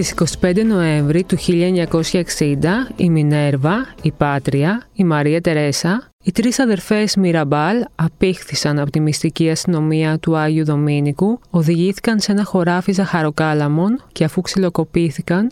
Στις 25 Νοέμβρη του 1960 η Μινέρβα, η Πάτρια, η Μαρία Τερέσα, οι τρεις αδερφές Μιραμπάλ απήχθησαν από τη μυστική αστυνομία του Άγιου Δομήνικου, οδηγήθηκαν σε ένα χωράφι ζαχαροκάλαμων και αφού ξυλοκοπήθηκαν,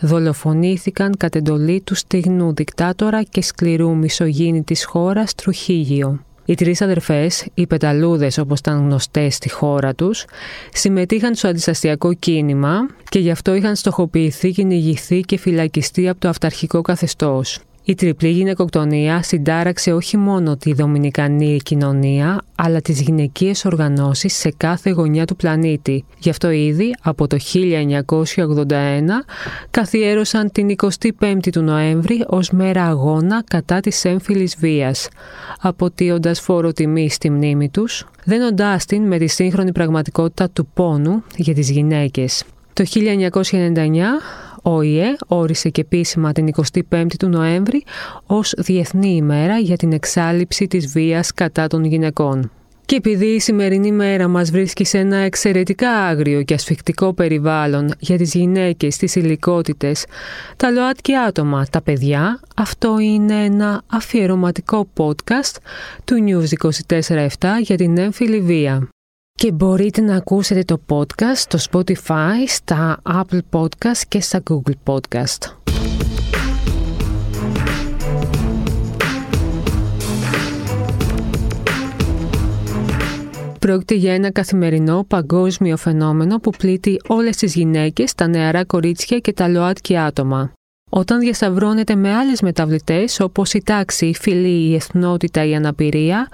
δολοφονήθηκαν κατ' εντολή του στιγνού δικτάτορα και σκληρού μισογίνη της χώρας Τρουχίγιο. Οι τρεις αδερφές, οι πεταλούδες όπως ήταν γνωστές στη χώρα τους, συμμετείχαν στο αντιστασιακό κίνημα και γι' αυτό είχαν στοχοποιηθεί, κυνηγηθεί και φυλακιστεί από το αυταρχικό καθεστώς. Η τριπλή γυναικοκτονία συντάραξε όχι μόνο τη δομινικανή κοινωνία, αλλά τις γυναικείες οργανώσεις σε κάθε γωνιά του πλανήτη. Γι' αυτό ήδη από το 1981 καθιέρωσαν την 25η του Νοέμβρη ως μέρα αγώνα κατά της έμφυλης βίας, αποτείοντας φόρο τιμή στη μνήμη τους, δένοντάς την με τη σύγχρονη πραγματικότητα του πόνου για τις γυναίκες. Το 1999 ο ΙΕ όρισε και επίσημα την 25η του Νοέμβρη ως Διεθνή ημέρα για την εξάλληψη της βίας κατά των γυναικών. Και επειδή η σημερινή μέρα μας βρίσκει σε ένα εξαιρετικά άγριο και ασφικτικό περιβάλλον για τις γυναίκες, τις υλικότητες, τα ΛΟΑΤΚΙ άτομα, τα παιδιά, αυτό είναι ένα αφιερωματικό podcast του News 24-7 για την έμφυλη βία και μπορείτε να ακούσετε το podcast στο Spotify, στα Apple Podcast και στα Google Podcast. Πρόκειται για ένα καθημερινό παγκόσμιο φαινόμενο που πλήττει όλες τις γυναίκες, τα νεαρά κορίτσια και τα ΛΟΑΤΚΙ άτομα. Όταν διασταυρώνεται με άλλες μεταβλητές όπως η τάξη, η φυλή, η εθνότητα, η αναπηρία,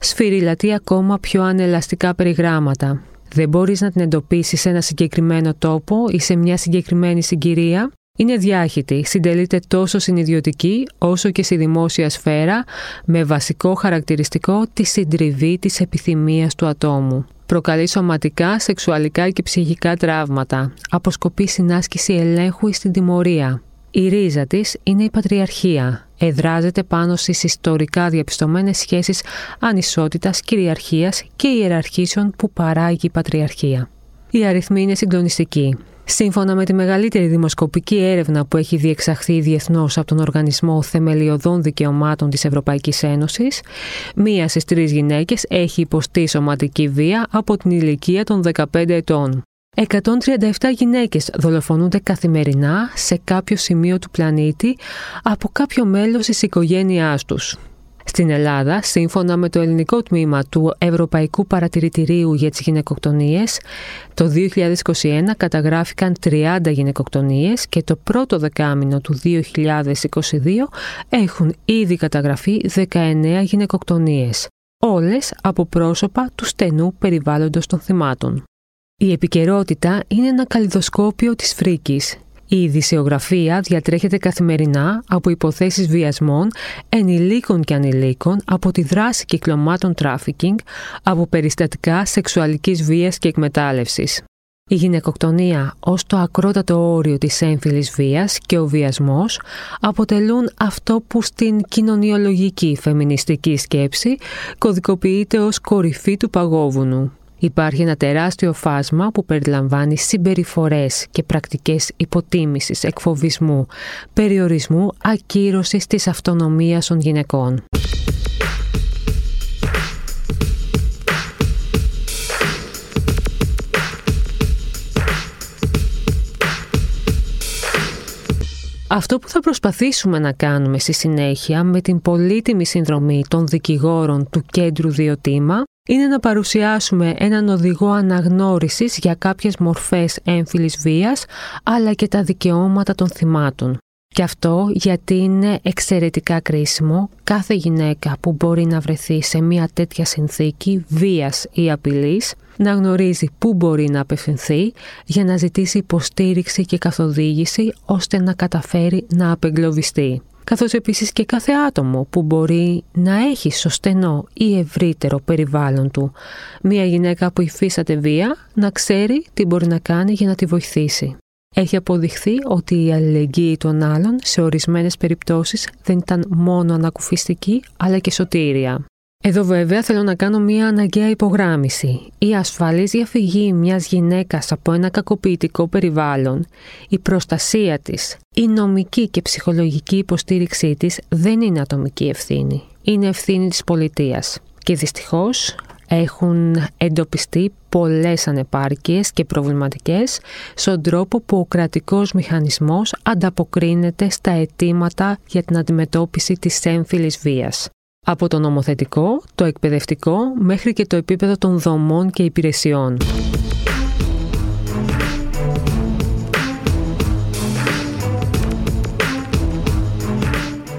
σφυριλατεί ακόμα πιο ανελαστικά περιγράμματα. Δεν μπορείς να την εντοπίσεις σε ένα συγκεκριμένο τόπο ή σε μια συγκεκριμένη συγκυρία. Είναι διάχυτη, συντελείται τόσο στην ιδιωτική όσο και στη δημόσια σφαίρα με βασικό χαρακτηριστικό τη συντριβή της επιθυμίας του ατόμου. Προκαλεί σωματικά, σεξουαλικά και ψυχικά τραύματα. Αποσκοπεί στην άσκηση ελέγχου ή στην τιμωρία. Η ρίζα της είναι η πατριαρχία. Εδράζεται πάνω στις ιστορικά διαπιστωμένες σχέσεις ανισότητας, κυριαρχίας και ιεραρχήσεων που παράγει η πατριαρχία. Οι αριθμοί είναι συγκλονιστικοί. Σύμφωνα με τη μεγαλύτερη δημοσκοπική έρευνα που έχει διεξαχθεί διεθνώς από τον Οργανισμό Θεμελιωδών Δικαιωμάτων της Ευρωπαϊκής Ένωσης, μία στις τρεις γυναίκες έχει υποστεί σωματική βία από την ηλικία των 15 ετών. 137 γυναίκες δολοφονούνται καθημερινά σε κάποιο σημείο του πλανήτη από κάποιο μέλος της οικογένειάς τους. Στην Ελλάδα, σύμφωνα με το ελληνικό τμήμα του Ευρωπαϊκού Παρατηρητηρίου για τις Γυναικοκτονίες, το 2021 καταγράφηκαν 30 γυναικοκτονίες και το πρώτο δεκάμινο του 2022 έχουν ήδη καταγραφεί 19 γυναικοκτονίες, όλες από πρόσωπα του στενού περιβάλλοντος των θυμάτων. Η επικαιρότητα είναι ένα καλλιδοσκόπιο της φρίκης. Η ειδησιογραφία διατρέχεται καθημερινά από υποθέσεις βιασμών, ενηλίκων και ανηλίκων, από τη δράση κυκλωμάτων τράφικινγκ, από περιστατικά σεξουαλικής βίας και εκμετάλλευσης. Η γυναικοκτονία ως το ακρότατο όριο της έμφυλης βίας και ο βιασμός αποτελούν αυτό που στην κοινωνιολογική φεμινιστική σκέψη κωδικοποιείται ως κορυφή του παγόβουνου. Υπάρχει ένα τεράστιο φάσμα που περιλαμβάνει συμπεριφορές και πρακτικές υποτίμησης, εκφοβισμού, περιορισμού, ακύρωσης της αυτονομίας των γυναικών. Αυτό που θα προσπαθήσουμε να κάνουμε στη συνέχεια με την πολύτιμη συνδρομή των δικηγόρων του Κέντρου Διοτήμα είναι να παρουσιάσουμε έναν οδηγό αναγνώρισης για κάποιες μορφές έμφυλης βίας, αλλά και τα δικαιώματα των θυμάτων. Και αυτό γιατί είναι εξαιρετικά κρίσιμο κάθε γυναίκα που μπορεί να βρεθεί σε μια τέτοια συνθήκη βίας ή απειλής να γνωρίζει πού μπορεί να απευθυνθεί για να ζητήσει υποστήριξη και καθοδήγηση ώστε να καταφέρει να απεγκλωβιστεί καθώς επίσης και κάθε άτομο που μπορεί να έχει στο στενό ή ευρύτερο περιβάλλον του μία γυναίκα που υφίσταται βία να ξέρει τι μπορεί να κάνει για να τη βοηθήσει. Έχει αποδειχθεί ότι η αλληλεγγύη των άλλων σε ορισμένες περιπτώσεις δεν ήταν μόνο ανακουφιστική αλλά και σωτήρια. Εδώ βέβαια θέλω να κάνω μία αναγκαία υπογράμμιση. Η ασφαλής διαφυγή μιας γυναίκας από ένα κακοποιητικό περιβάλλον, η προστασία της, η νομική και ψυχολογική υποστήριξή της δεν είναι ατομική ευθύνη. Είναι ευθύνη της πολιτείας. Και δυστυχώς έχουν εντοπιστεί πολλές ανεπάρκειες και προβληματικές στον τρόπο που ο κρατικός μηχανισμός ανταποκρίνεται στα αιτήματα για την αντιμετώπιση της έμφυλης βίας από το νομοθετικό, το εκπαιδευτικό μέχρι και το επίπεδο των δομών και υπηρεσιών.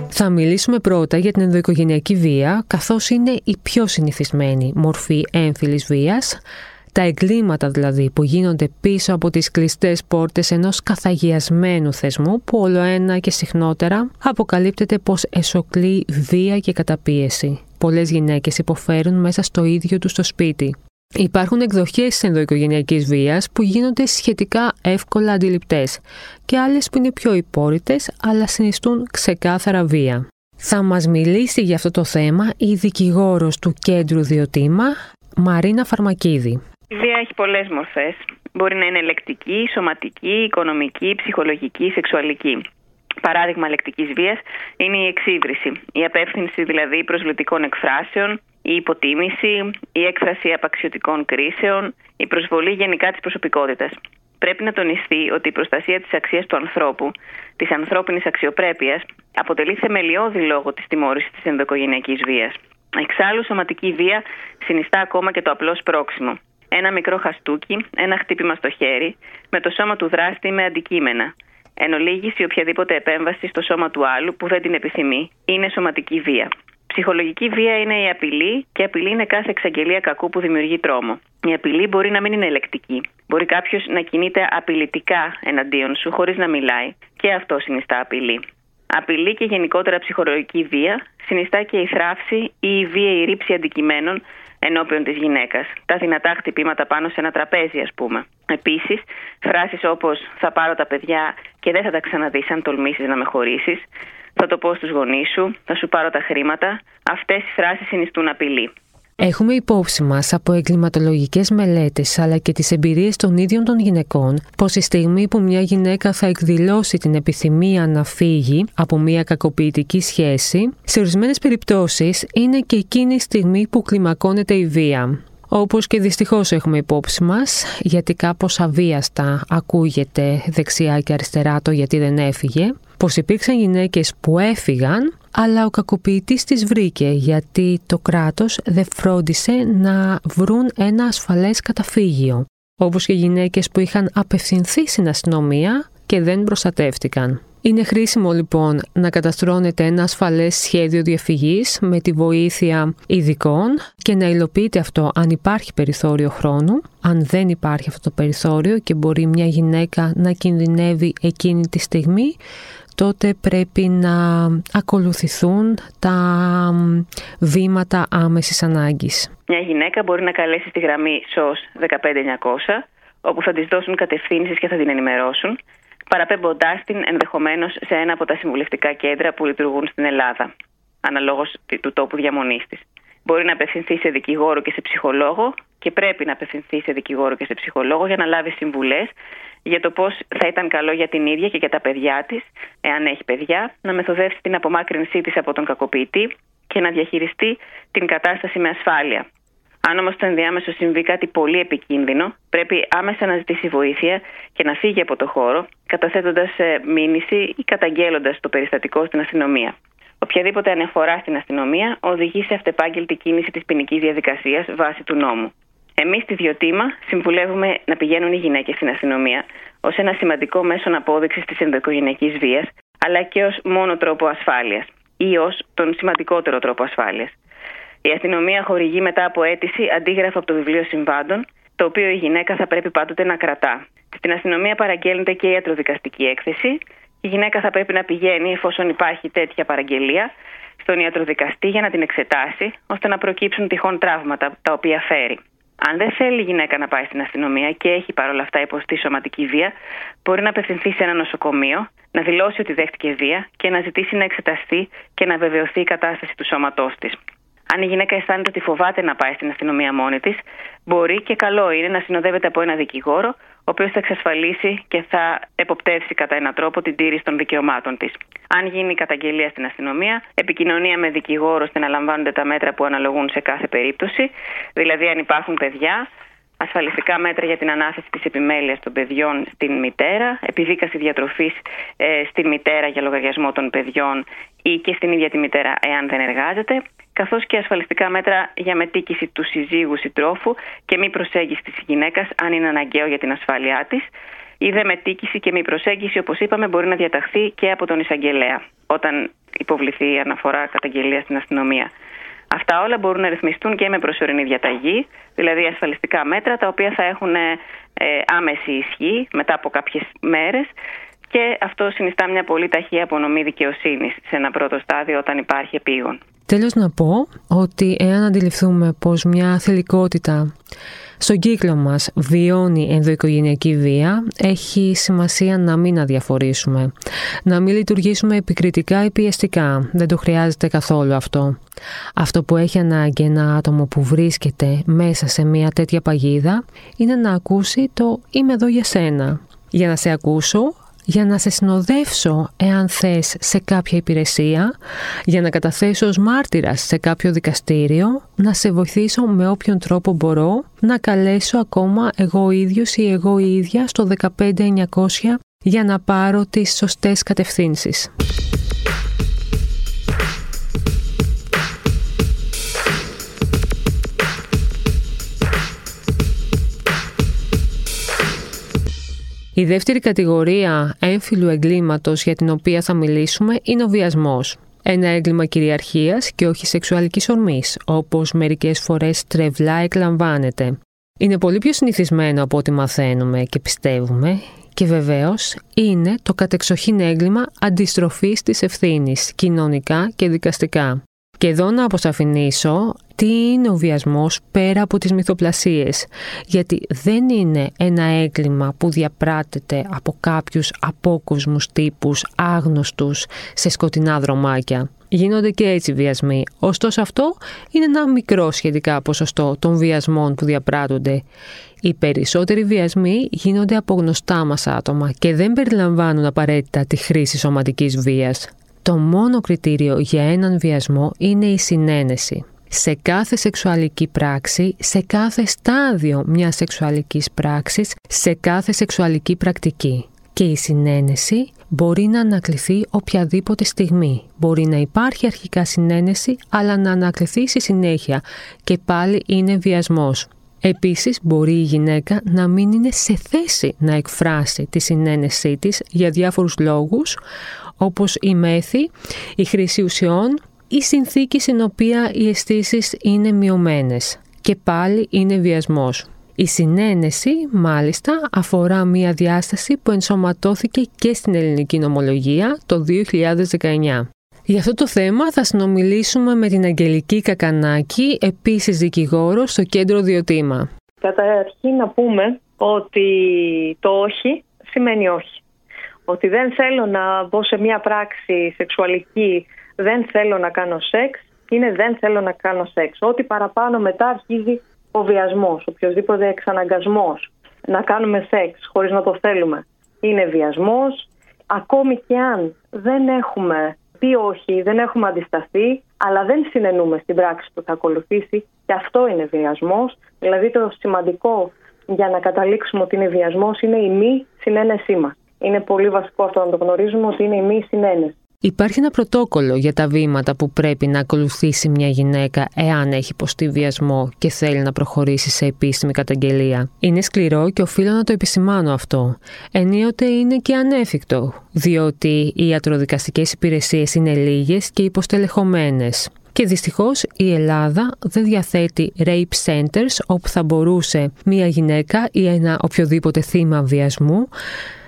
Θα μιλήσουμε πρώτα για την ενδοοικογενειακή βία, καθώς είναι η πιο συνηθισμένη μορφή έμφυλης βίας, τα εγκλήματα δηλαδή που γίνονται πίσω από τις κλειστές πόρτες ενός καθαγιασμένου θεσμού που όλο ένα και συχνότερα αποκαλύπτεται πως εσωκλεί βία και καταπίεση. Πολλές γυναίκες υποφέρουν μέσα στο ίδιο τους το σπίτι. Υπάρχουν εκδοχές της ενδοοικογενειακής βίας που γίνονται σχετικά εύκολα αντιληπτές και άλλες που είναι πιο υπόρρητες αλλά συνιστούν ξεκάθαρα βία. Θα μας μιλήσει για αυτό το θέμα η δικηγόρος του Κέντρου Διοτήμα, Μαρίνα Φαρμακίδη. Η βία έχει πολλές μορφές. Μπορεί να είναι λεκτική, σωματική, οικονομική, ψυχολογική, σεξουαλική. Παράδειγμα λεκτικής βίας είναι η εξύβριση, η απεύθυνση δηλαδή προσβλητικών εκφράσεων, η υποτίμηση, η έκφραση απαξιωτικών κρίσεων, η προσβολή γενικά της προσωπικότητας. Πρέπει να τονιστεί ότι η προστασία της αξίας του ανθρώπου, της ανθρώπινης αξιοπρέπειας, αποτελεί θεμελιώδη λόγο της τιμώρησης της ενδοοικογενειακής βίας. Εξάλλου, σωματική βία συνιστά ακόμα και το απλό σπρόξιμο ένα μικρό χαστούκι, ένα χτύπημα στο χέρι, με το σώμα του δράστη με αντικείμενα. Εν ολίγης, η οποιαδήποτε επέμβαση στο σώμα του άλλου που δεν την επιθυμεί είναι σωματική βία. Ψυχολογική βία είναι η απειλή και απειλή είναι κάθε εξαγγελία κακού που δημιουργεί τρόμο. Η απειλή μπορεί να μην είναι ελεκτική. Μπορεί κάποιος να κινείται απειλητικά εναντίον σου χωρίς να μιλάει. Και αυτό συνιστά απειλή. Απειλή και γενικότερα ψυχολογική βία συνιστά και η θράψη ή η βία η ρήψη αντικειμένων ενώπιον της γυναίκας. Τα δυνατά χτυπήματα πάνω σε ένα τραπέζι, ας πούμε. Επίσης, φράσεις όπως Θα πάρω τα παιδιά και δεν θα τα ξαναδείς αν τολμήσεις να με χωρίσεις. Θα το πω στους γονείς σου. Θα σου πάρω τα χρήματα. Αυτές οι φράσεις συνιστούν απειλή. Έχουμε υπόψη μας από εγκληματολογικές μελέτες αλλά και τις εμπειρίες των ίδιων των γυναικών πως η στιγμή που μια γυναίκα θα εκδηλώσει την επιθυμία να φύγει από μια κακοποιητική σχέση, σε ορισμένες περιπτώσεις είναι και εκείνη η στιγμή που κλιμακώνεται η βία. Όπως και δυστυχώς έχουμε υπόψη μας, γιατί κάπως αβίαστα ακούγεται δεξιά και αριστερά το γιατί δεν έφυγε, πως υπήρξαν γυναίκες που έφυγαν, αλλά ο κακοποιητής τις βρήκε γιατί το κράτος δεν φρόντισε να βρουν ένα ασφαλές καταφύγιο. Όπως και γυναίκες που είχαν απευθυνθεί στην αστυνομία και δεν προστατεύτηκαν. Είναι χρήσιμο λοιπόν να καταστρώνεται ένα ασφαλές σχέδιο διαφυγής με τη βοήθεια ειδικών και να υλοποιείται αυτό αν υπάρχει περιθώριο χρόνου. Αν δεν υπάρχει αυτό το περιθώριο και μπορεί μια γυναίκα να κινδυνεύει εκείνη τη στιγμή, τότε πρέπει να ακολουθηθούν τα βήματα άμεσης ανάγκης. Μια γυναίκα μπορεί να καλέσει στη γραμμή ΣΟΣ 15900, όπου θα της δώσουν κατευθύνσεις και θα την ενημερώσουν, παραπέμποντάς την ενδεχομένως σε ένα από τα συμβουλευτικά κέντρα που λειτουργούν στην Ελλάδα, αναλόγως του τόπου διαμονής της. Μπορεί να απευθυνθεί σε δικηγόρο και σε ψυχολόγο και πρέπει να απευθυνθεί σε δικηγόρο και σε ψυχολόγο για να λάβει συμβουλές για το πώς θα ήταν καλό για την ίδια και για τα παιδιά της, εάν έχει παιδιά, να μεθοδεύσει την απομάκρυνσή της από τον κακοποιητή και να διαχειριστεί την κατάσταση με ασφάλεια. Αν όμως το ενδιάμεσο συμβεί κάτι πολύ επικίνδυνο, πρέπει άμεσα να ζητήσει βοήθεια και να φύγει από το χώρο, καταθέτοντας ε, μήνυση ή καταγγέλλοντας το περιστατικό στην αστυνομία. Οποιαδήποτε αναφορά στην αστυνομία οδηγεί σε αυτεπάγγελτη κίνηση της ποινική διαδικασίας βάσει του νόμου. Εμείς στη Διοτήμα συμβουλεύουμε να πηγαίνουν οι γυναίκες στην αστυνομία ως ένα σημαντικό μέσο απόδειξης της ενδοοικογενειακής βίας, αλλά και ως μόνο τρόπο ασφάλειας ή ως τον σημαντικότερο τρόπο ασφάλειας. Η αστυνομία χορηγεί μετά από αίτηση αντίγραφο από το βιβλίο συμβάντων, το οποίο η γυναίκα θα πρέπει πάντοτε να κρατά. Στην αστυνομία παραγγέλνεται και η ιατροδικαστική έκθεση. Η γυναίκα θα πρέπει να πηγαίνει, εφόσον υπάρχει τέτοια παραγγελία, στον ιατροδικαστή για να την εξετάσει, ώστε να προκύψουν τυχόν τραύματα τα οποία φέρει. Αν δεν θέλει η γυναίκα να πάει στην αστυνομία και έχει παρόλα αυτά υποστεί σωματική βία, μπορεί να απευθυνθεί σε ένα νοσοκομείο, να δηλώσει ότι δέχτηκε βία και να ζητήσει να εξεταστεί και να βεβαιωθεί η κατάσταση του σώματός της. Αν η γυναίκα αισθάνεται ότι φοβάται να πάει στην αστυνομία μόνη της, μπορεί και καλό είναι να συνοδεύεται από ένα δικηγόρο, ο οποίος θα εξασφαλίσει και θα εποπτεύσει κατά έναν τρόπο την τήρηση των δικαιωμάτων της. Αν γίνει καταγγελία στην αστυνομία, επικοινωνία με δικηγόρο ώστε να λαμβάνονται τα μέτρα που αναλογούν σε κάθε περίπτωση. Δηλαδή, αν υπάρχουν παιδιά, ασφαλιστικά μέτρα για την ανάθεση της επιμέλειας των παιδιών στην μητέρα, επιδίκαση διατροφής ε, στην μητέρα για λογαριασμό των παιδιών ή και στην ίδια τη μητέρα εάν δεν εργάζεται, καθώς και ασφαλιστικά μέτρα για μετήκηση του συζύγου συντρόφου και μη προσέγγιση της γυναίκας αν είναι αναγκαίο για την ασφάλειά της. Η δε μετήκηση και μη προσέγγιση, όπως είπαμε, μπορεί να διαταχθεί και από τον εισαγγελέα όταν υποβληθεί η αναφορά καταγγελίας στην αστυνομία. Αυτά όλα μπορούν να ρυθμιστούν και με προσωρινή διαταγή, δηλαδή ασφαλιστικά μέτρα τα οποία θα έχουν ε, άμεση ισχύ μετά από κάποιες μέρες και αυτό συνιστά μια πολύ ταχεία απονομή δικαιοσύνης σε ένα πρώτο στάδιο όταν υπάρχει επίγον. Τέλος να πω ότι εάν αντιληφθούμε πως μια θελικότητα στον κύκλο μας βιώνει ενδοοικογενειακή βία, έχει σημασία να μην αδιαφορήσουμε. Να μην λειτουργήσουμε επικριτικά ή πιεστικά. Δεν το χρειάζεται καθόλου αυτό. Αυτό που έχει ανάγκη ένα άτομο που βρίσκεται μέσα σε μια τέτοια παγίδα είναι να ακούσει το «Είμαι εδώ για σένα». Για να σε ακούσω για να σε συνοδεύσω εάν θες σε κάποια υπηρεσία, για να καταθέσω ως μάρτυρας σε κάποιο δικαστήριο, να σε βοηθήσω με όποιον τρόπο μπορώ, να καλέσω ακόμα εγώ ίδιος ή εγώ ίδια στο 15900 για να πάρω τις σωστές κατευθύνσεις. Η δεύτερη κατηγορία έμφυλου εγκλήματος για την οποία θα μιλήσουμε είναι ο βιασμός. Ένα έγκλημα κυριαρχίας και όχι σεξουαλικής ορμής, όπως μερικές φορές τρευλά εκλαμβάνεται. Είναι πολύ πιο συνηθισμένο από ό,τι μαθαίνουμε και πιστεύουμε και βεβαίως είναι το κατεξοχήν έγκλημα αντιστροφής της ευθύνης, κοινωνικά και δικαστικά. Και εδώ να αποσαφηνίσω τι είναι ο βιασμός πέρα από τις μυθοπλασίες; Γιατί δεν είναι ένα έγκλημα που διαπράτεται από κάποιους απόκοσμους τύπους άγνωστους σε σκοτεινά δρομάκια. Γίνονται και έτσι βιασμοί. Ωστόσο αυτό είναι ένα μικρό σχετικά ποσοστό των βιασμών που διαπράττονται. Οι περισσότεροι βιασμοί γίνονται από γνωστά μας άτομα και δεν περιλαμβάνουν απαραίτητα τη χρήση σωματικής βίας. Το μόνο κριτήριο για έναν βιασμό είναι η συνένεση. Σε κάθε σεξουαλική πράξη, σε κάθε στάδιο μιας σεξουαλικής πράξης, σε κάθε σεξουαλική πρακτική. Και η συνένεση μπορεί να ανακληθεί οποιαδήποτε στιγμή. Μπορεί να υπάρχει αρχικά συνένεση, αλλά να ανακληθεί στη συνέχεια και πάλι είναι βιασμός. Επίσης μπορεί η γυναίκα να μην είναι σε θέση να εκφράσει τη συνένεσή της για διάφορους λόγους, όπως η μέθη, η χρήση ουσιών, η συνθήκη στην οποία οι αισθήσεις είναι μειωμένες και πάλι είναι βιασμός. Η συνένεση, μάλιστα, αφορά μία διάσταση που ενσωματώθηκε και στην ελληνική νομολογία το 2019. Για αυτό το θέμα θα συνομιλήσουμε με την Αγγελική Κακανάκη, επίσης δικηγόρο στο Κέντρο Διοτήμα. Καταρχήν να πούμε ότι το όχι σημαίνει όχι. Ότι δεν θέλω να μπω σε μια πράξη σεξουαλική, δεν θέλω να κάνω σεξ, είναι δεν θέλω να κάνω σεξ. Ό,τι παραπάνω μετά αρχίζει ο βιασμός, οποιοδήποτε εξαναγκασμός να κάνουμε σεξ χωρίς να το θέλουμε. Είναι βιασμός, ακόμη και αν δεν έχουμε πει όχι, δεν έχουμε αντισταθεί, αλλά δεν συνενούμε στην πράξη που θα ακολουθήσει και αυτό είναι βιασμός. Δηλαδή το σημαντικό για να καταλήξουμε ότι είναι βιασμός είναι η μη συνένεσή μας. Είναι πολύ βασικό αυτό να το γνωρίζουμε ότι είναι η μη συνένεση. Υπάρχει ένα πρωτόκολλο για τα βήματα που πρέπει να ακολουθήσει μια γυναίκα εάν έχει υποστεί βιασμό και θέλει να προχωρήσει σε επίσημη καταγγελία. Είναι σκληρό και οφείλω να το επισημάνω αυτό. Ενίοτε είναι και ανέφικτο, διότι οι ιατροδικαστικές υπηρεσίες είναι λίγες και υποστελεχωμένες. Και δυστυχώς η Ελλάδα δεν διαθέτει rape centers όπου θα μπορούσε μια γυναίκα ή ένα οποιοδήποτε θύμα βιασμού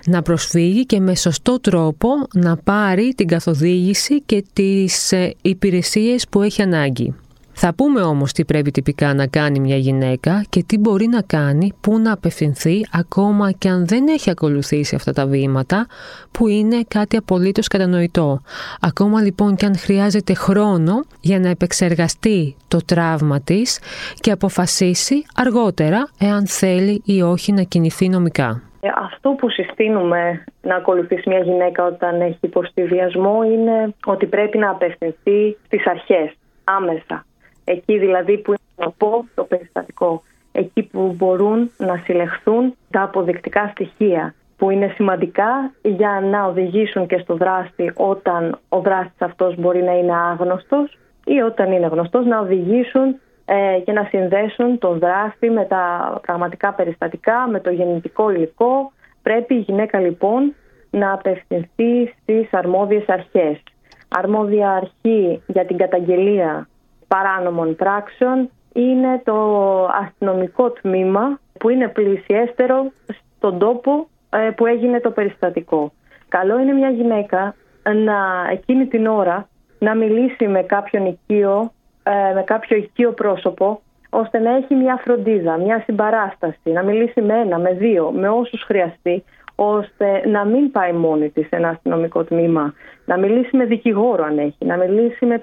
να προσφύγει και με σωστό τρόπο να πάρει την καθοδήγηση και τις ε, υπηρεσίες που έχει ανάγκη. Θα πούμε όμως τι πρέπει τυπικά να κάνει μια γυναίκα και τι μπορεί να κάνει, πού να απευθυνθεί ακόμα και αν δεν έχει ακολουθήσει αυτά τα βήματα που είναι κάτι απολύτως κατανοητό. Ακόμα λοιπόν και αν χρειάζεται χρόνο για να επεξεργαστεί το τραύμα της και αποφασίσει αργότερα εάν θέλει ή όχι να κινηθεί νομικά. Ε, αυτό που συστήνουμε να ακολουθήσει μια γυναίκα όταν έχει υποστεί βιασμό είναι ότι πρέπει να απευθυνθεί στις αρχές, άμεσα. Εκεί δηλαδή που είναι το το περιστατικό. Εκεί που μπορούν να συλλεχθούν τα αποδεικτικά στοιχεία που είναι σημαντικά για να οδηγήσουν και στο δράστη όταν ο δράστης αυτός μπορεί να είναι άγνωστος ή όταν είναι γνωστός να οδηγήσουν ε, και να συνδέσουν τον δράστη με τα πραγματικά περιστατικά, με το γεννητικό υλικό. Πρέπει η γυναίκα λοιπόν να απευθυνθεί στις αρμόδιες αρχές. Αρμόδια αρχή για την καταγγελία παράνομων πράξεων είναι το αστυνομικό τμήμα που είναι πλησιέστερο στον τόπο ε, που έγινε το περιστατικό. Καλό είναι μια γυναίκα να εκείνη την ώρα να μιλήσει με κάποιον οικείο ε, με κάποιο οικείο πρόσωπο ώστε να έχει μια φροντίδα, μια συμπαράσταση, να μιλήσει με ένα, με δύο, με όσους χρειαστεί, ώστε να μην πάει μόνη της σε ένα αστυνομικό τμήμα, να μιλήσει με δικηγόρο αν έχει, να μιλήσει με,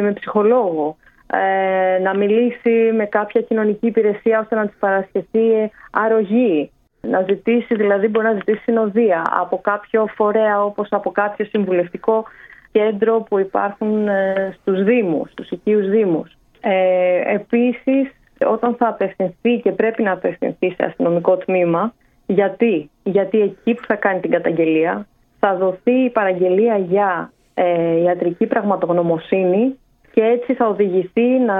με, ψυχολόγο, ε, να μιλήσει με κάποια κοινωνική υπηρεσία ώστε να της παρασχεθεί αρρωγή, να ζητήσει, δηλαδή μπορεί να ζητήσει συνοδεία από κάποιο φορέα όπως από κάποιο συμβουλευτικό κέντρο που υπάρχουν ε, στους Δήμους, στους οικείους Δήμους. Ε, επίσης, όταν θα απευθυνθεί και πρέπει να απευθυνθεί σε αστυνομικό τμήμα, γιατί, γιατί εκεί που θα κάνει την καταγγελία θα δοθεί η παραγγελία για ε, ιατρική πραγματογνωμοσύνη και έτσι θα οδηγηθεί να,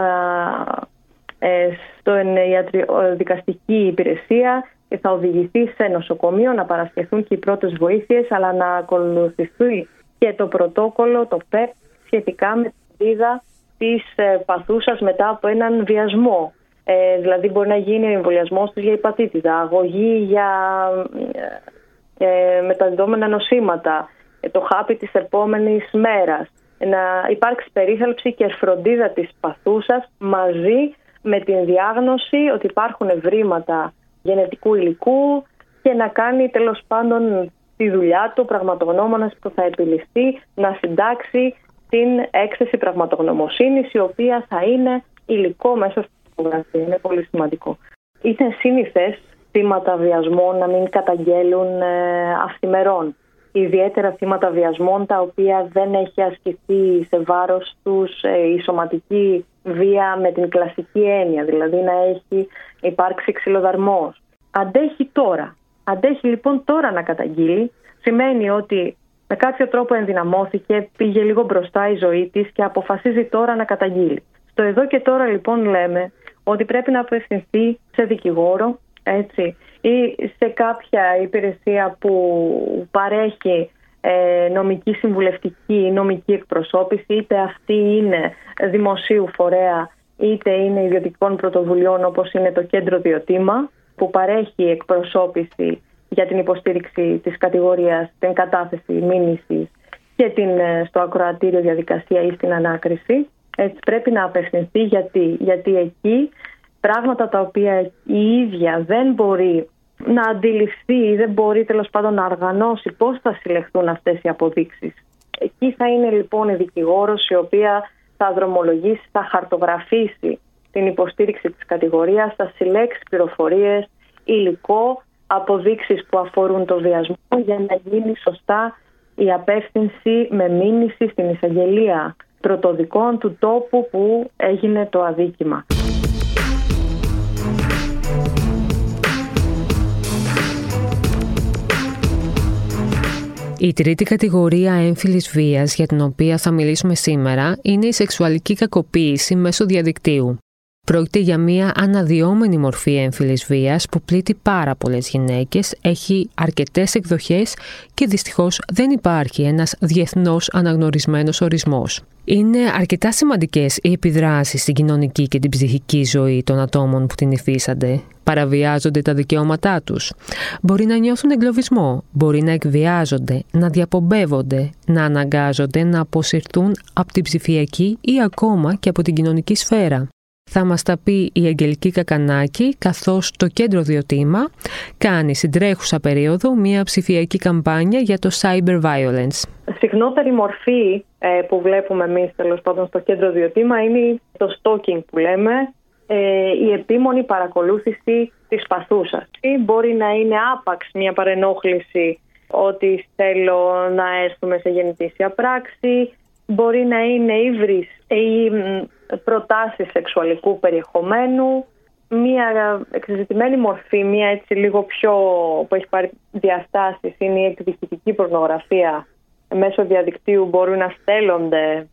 ε, στο δικαστική υπηρεσία και θα οδηγηθεί σε νοσοκομείο να παρασχεθούν και οι πρώτες βοήθειες αλλά να ακολουθηθεί και το πρωτόκολλο, το ΠΕΠ, σχετικά με τη βίδα της ε, παθούσας μετά από έναν βιασμό. Ε, δηλαδή μπορεί να γίνει ο εμβολιασμός του για υπατήτηδα, αγωγή για ε, ε μεταδιδόμενα νοσήματα, ε, το χάπι της επόμενης μέρας. Να υπάρξει περίθαλψη και φροντίδα της παθούσας μαζί με την διάγνωση ότι υπάρχουν ευρήματα γενετικού υλικού και να κάνει τέλος πάντων τη δουλειά του πραγματογνώμονας που θα επιληστεί να συντάξει την έκθεση πραγματογνωμοσύνης η οποία θα είναι υλικό μέσα στην φωτογραφία. Είναι πολύ σημαντικό. Είναι σύνηθες θύματα βιασμών να μην καταγγέλουν ε, αυθημερών. Ιδιαίτερα θύματα βιασμών τα οποία δεν έχει ασκηθεί σε βάρος τους ε, η σωματική βία με την κλασική έννοια, δηλαδή να έχει υπάρξει ξυλοδαρμός. Αντέχει τώρα Αντέχει λοιπόν τώρα να καταγγείλει. Σημαίνει ότι με κάποιο τρόπο ενδυναμώθηκε, πήγε λίγο μπροστά η ζωή της και αποφασίζει τώρα να καταγγείλει. Στο εδώ και τώρα λοιπόν λέμε ότι πρέπει να απευθυνθεί σε δικηγόρο έτσι, ή σε κάποια υπηρεσία που παρέχει ε, νομική συμβουλευτική ή νομική εκπροσώπηση, είτε αυτή είναι δημοσίου φορέα είτε είναι ιδιωτικών πρωτοβουλειών όπως είναι το κέντρο Διοτήμα που παρέχει εκπροσώπηση για την υποστήριξη της κατηγορίας, την κατάθεση μήνυσης και την, ε, στο ακροατήριο διαδικασία ή στην ανάκριση. Έτσι πρέπει να απευθυνθεί γιατί, γιατί εκεί πράγματα τα οποία η ίδια δεν μπορεί να αντιληφθεί ή δεν μπορεί τέλος πάντων να οργανώσει πώς θα συλλεχθούν αυτές οι αποδείξεις. Εκεί θα είναι λοιπόν η δικηγόρος η οποία θα δρομολογήσει, θα χαρτογραφήσει την υποστήριξη της κατηγορίας, θα συλλέξει πληροφορίες, υλικό, αποδείξεις που αφορούν το βιασμό για να γίνει σωστά η απεύθυνση με μήνυση στην εισαγγελία πρωτοδικών του τόπου που έγινε το αδίκημα. Η τρίτη κατηγορία έμφυλης βίας για την οποία θα μιλήσουμε σήμερα είναι η σεξουαλική κακοποίηση μέσω διαδικτύου. Πρόκειται για μια αναδυόμενη μορφή έμφυλης βίας που πλήττει πάρα πολλές γυναίκες, έχει αρκετές εκδοχές και δυστυχώς δεν υπάρχει ένας διεθνώς αναγνωρισμένος ορισμός. Είναι αρκετά σημαντικές οι επιδράσεις στην κοινωνική και την ψυχική ζωή των ατόμων που την υφίσανται. Παραβιάζονται τα δικαιώματά τους. Μπορεί να νιώθουν εγκλωβισμό, μπορεί να εκβιάζονται, να διαπομπεύονται, να αναγκάζονται να αποσυρθούν από την ψηφιακή ή ακόμα και από την κοινωνική σφαίρα. Θα μας τα πει η Αγγελική Κακανάκη, καθώς το Κέντρο Διοτήμα κάνει στην τρέχουσα περίοδο μια ψηφιακή καμπάνια για το cyber violence. Συχνότερη μορφή ε, που βλέπουμε εμείς τέλος πάντων στο Κέντρο Διοτήμα είναι το stalking που λέμε, ε, η επίμονη παρακολούθηση της παθούσας. Μπορεί να είναι άπαξ μια παρενόχληση ότι θέλω να έρθουμε σε γεννητήσια πράξη, μπορεί να είναι ύβρις ή προτάσεις σεξουαλικού περιεχομένου, μία εξεζητημένη μορφή, μία έτσι λίγο πιο που έχει πάρει διαστάσεις είναι η εκδικητική πορνογραφία μέσω διαδικτύου μπορούν να στέλνονται,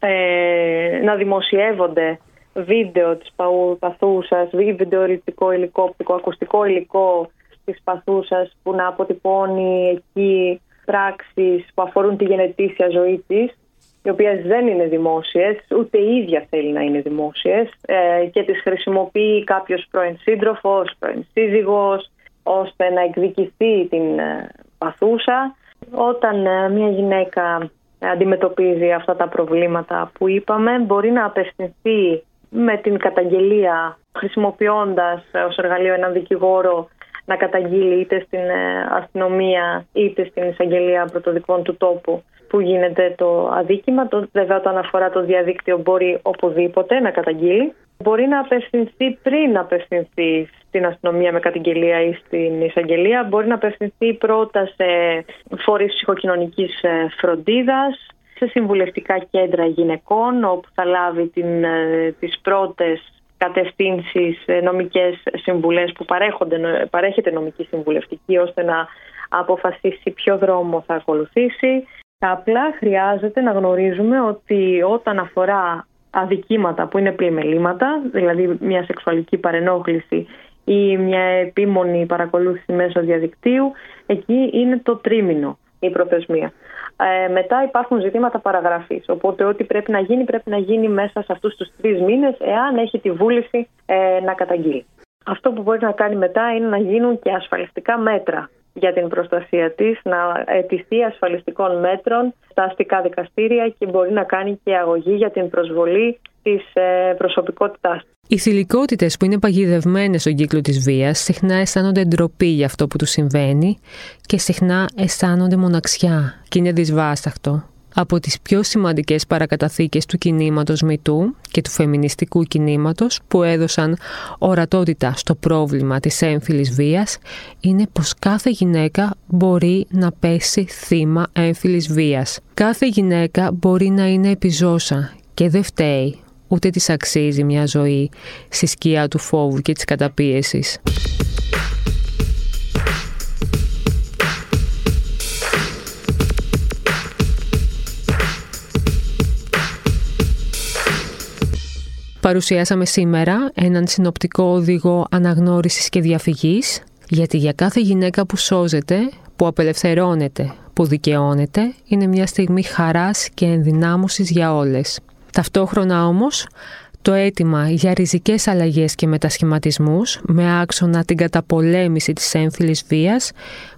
ε, να δημοσιεύονται βίντεο της παθούσας, βίντεο υλικό υλικό, ακουστικό υλικό της παθούσας που να αποτυπώνει εκεί πράξεις που αφορούν τη γενετήσια ζωή της οι οποίες δεν είναι δημόσιες, ούτε η ίδια θέλει να είναι δημόσιες ε, και τις χρησιμοποιεί κάποιος πρώην σύντροφος, πρώην σύζυγος, ώστε να εκδικηθεί την ε, παθούσα. Όταν ε, μια γυναίκα αντιμετωπίζει αυτά τα προβλήματα που είπαμε, μπορεί να απευθυνθεί με την καταγγελία χρησιμοποιώντας ως εργαλείο έναν δικηγόρο να καταγγείλει είτε στην αστυνομία είτε στην εισαγγελία πρωτοδικών του τόπου που γίνεται το αδίκημα. Το, βέβαια, όταν αφορά το διαδίκτυο, μπορεί οπουδήποτε να καταγγείλει. Μπορεί να απευθυνθεί πριν να απευθυνθεί στην αστυνομία με καταγγελία ή στην εισαγγελία. Μπορεί να απευθυνθεί πρώτα σε φορείς ψυχοκοινωνικής ε, φροντίδας, σε συμβουλευτικά κέντρα γυναικών, όπου θα λάβει την, ε, τις πρώτες κατευθύνσεις, ε, νομικές συμβουλές που παρέχονται, παρέχεται νομική συμβουλευτική ώστε να αποφασίσει ποιο δρόμο θα ακολουθήσει. Απλά χρειάζεται να γνωρίζουμε ότι όταν αφορά αδικήματα που είναι πλημελήματα, δηλαδή μια σεξουαλική παρενόχληση ή μια επίμονη παρακολούθηση μέσω διαδικτύου, εκεί είναι το τρίμηνο η προθεσμία. Ε, μετά υπάρχουν ζητήματα παραγραφής, οπότε ό,τι πρέπει να γίνει πρέπει να γίνει μέσα σε αυτούς τους τρεις μήνες εάν έχει τη βούληση ε, να καταγγείλει. Αυτό που μπορεί να κάνει μετά είναι να γίνουν και ασφαλιστικά μέτρα για την προστασία της, να αιτηθεί ασφαλιστικών μέτρων στα αστικά δικαστήρια και μπορεί να κάνει και αγωγή για την προσβολή της ε, προσωπικότητάς οι θηλυκότητες που είναι παγιδευμένες στον κύκλο της βίας συχνά αισθάνονται ντροπή για αυτό που τους συμβαίνει και συχνά αισθάνονται μοναξιά και είναι δυσβάσταχτο. Από τις πιο σημαντικές παρακαταθήκες του κινήματος Μητού και του φεμινιστικού κινήματος που έδωσαν ορατότητα στο πρόβλημα της έμφυλης βίας είναι πως κάθε γυναίκα μπορεί να πέσει θύμα έμφυλης βίας. Κάθε γυναίκα μπορεί να είναι επιζώσα και δεν φταίει ούτε της αξίζει μια ζωή στη σκιά του φόβου και της καταπίεσης. Παρουσιάσαμε σήμερα έναν συνοπτικό οδηγό αναγνώρισης και διαφυγής, γιατί για κάθε γυναίκα που σώζεται, που απελευθερώνεται, που δικαιώνεται, είναι μια στιγμή χαράς και ενδυνάμωσης για όλες. Ταυτόχρονα όμως, το αίτημα για ριζικές αλλαγές και μετασχηματισμούς με άξονα την καταπολέμηση της έμφυλης βίας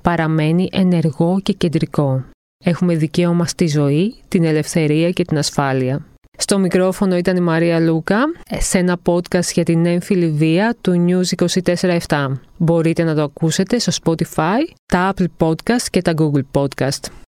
παραμένει ενεργό και κεντρικό. Έχουμε δικαίωμα στη ζωή, την ελευθερία και την ασφάλεια. Στο μικρόφωνο ήταν η Μαρία Λούκα σε ένα podcast για την έμφυλη βία του News 24-7. Μπορείτε να το ακούσετε στο Spotify, τα Apple Podcast και τα Google Podcast.